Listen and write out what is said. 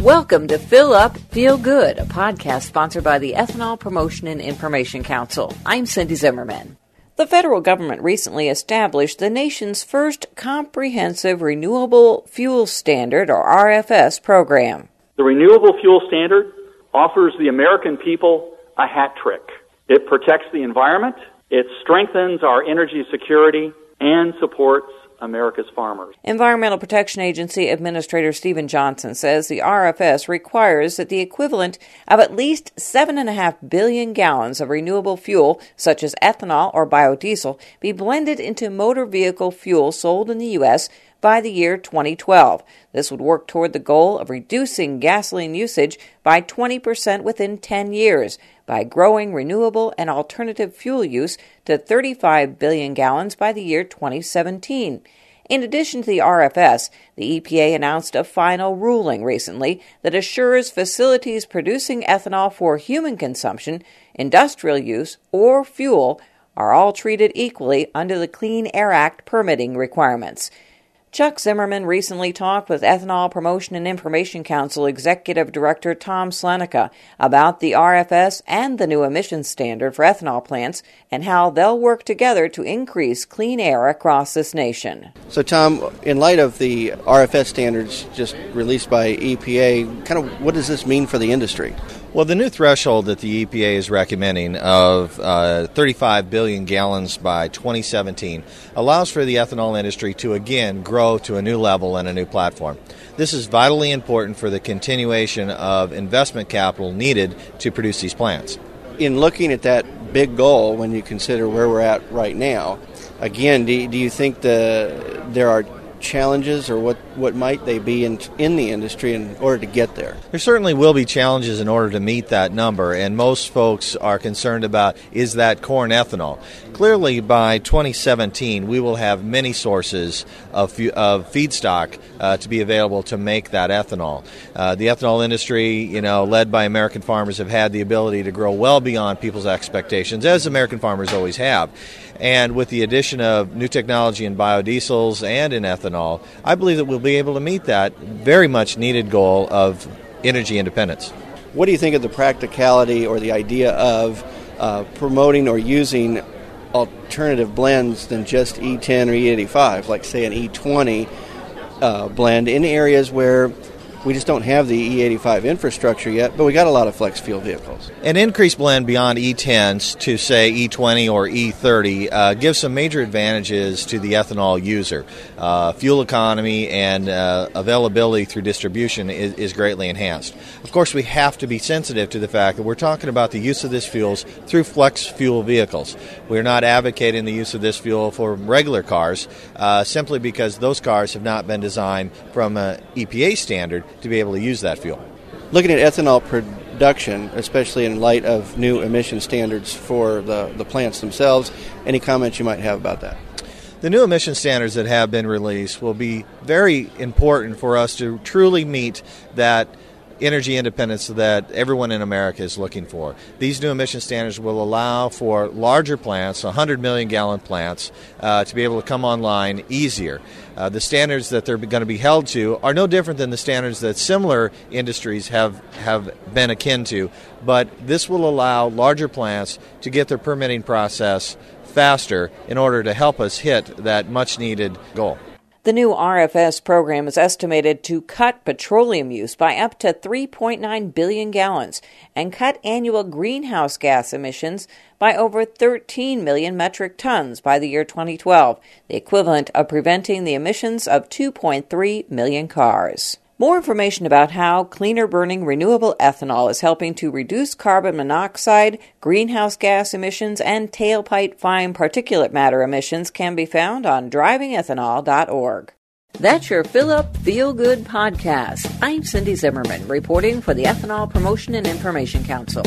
Welcome to Fill Up, Feel Good, a podcast sponsored by the Ethanol Promotion and Information Council. I'm Cindy Zimmerman. The federal government recently established the nation's first comprehensive renewable fuel standard, or RFS, program. The Renewable Fuel Standard offers the American people a hat trick. It protects the environment, it strengthens our energy security, and supports America's farmers. Environmental Protection Agency Administrator Stephen Johnson says the RFS requires that the equivalent of at least 7.5 billion gallons of renewable fuel, such as ethanol or biodiesel, be blended into motor vehicle fuel sold in the U.S. by the year 2012. This would work toward the goal of reducing gasoline usage by 20% within 10 years by growing renewable and alternative fuel use to 35 billion gallons by the year 2017. In addition to the RFS, the EPA announced a final ruling recently that assures facilities producing ethanol for human consumption, industrial use, or fuel are all treated equally under the Clean Air Act permitting requirements. Chuck Zimmerman recently talked with Ethanol Promotion and Information Council Executive Director Tom Slunecka about the RFS and the new emissions standard for ethanol plants and how they'll work together to increase clean air across this nation. So, Tom, in light of the RFS standards just released by EPA, kind of what does this mean for the industry? Well, the new threshold that the EPA is recommending of uh, 35 billion gallons by 2017 allows for the ethanol industry to again grow to a new level and a new platform. This is vitally important for the continuation of investment capital needed to produce these plants. In looking at that big goal, when you consider where we're at right now, again, do, do you think the there are challenges or what, what might they be in, in the industry in order to get there? There certainly will be challenges in order to meet that number, and most folks are concerned about is that corn ethanol. Clearly, by 2017, we will have many sources of, of feedstock uh, to be available to make that ethanol. Uh, the ethanol industry, you know, led by American farmers, have had the ability to grow well beyond people's expectations, as American farmers always have. And with the addition of new technology in biodiesels and in ethanol, I believe that we'll be able to meet that very much needed goal of energy independence. What do you think of the practicality or the idea of uh, promoting or using alternative blends than just E10 or E85, like say an E20 uh, blend in areas where we just don't have the E85 infrastructure yet, but we got a lot of flex fuel vehicles. An increased blend beyond E10s to say E20 or E30 uh, gives some major advantages to the ethanol user. Uh, fuel economy and uh, availability through distribution is, is, greatly enhanced. Of course, we have to be sensitive to the fact that we're talking about the use of this fuels through flex fuel vehicles. We're not advocating the use of this fuel for regular cars uh, simply because those cars have not been designed from an EPA standard to be able to use that fuel. Looking at ethanol production, especially in light of new emission standards for the, the plants themselves, any comments you might have about that? The new emission standards that have been released will be very important for us to truly meet that energy independence that everyone in America is looking for. These new emission standards will allow for larger plants, 100 million gallon plants, uh, to be able to come online easier. Uh, the standards that they're going to be held to are no different than the standards that similar industries have, have been akin to, but this will allow larger plants to get their permitting process faster in order to help us hit that much needed goal. The new RFS program is estimated to cut petroleum use by up to 3.9 billion gallons and cut annual greenhouse gas emissions by over 13 million metric tons by the year 2012, the equivalent of preventing the emissions of 2.3 million cars. More information about how cleaner burning renewable ethanol is helping to reduce carbon monoxide, greenhouse gas emissions, and tailpipe fine particulate matter emissions can be found on drivingethanol.org. That's your Up Feel Good podcast. I'm Cindy Zimmerman, reporting for the Ethanol Promotion and Information Council.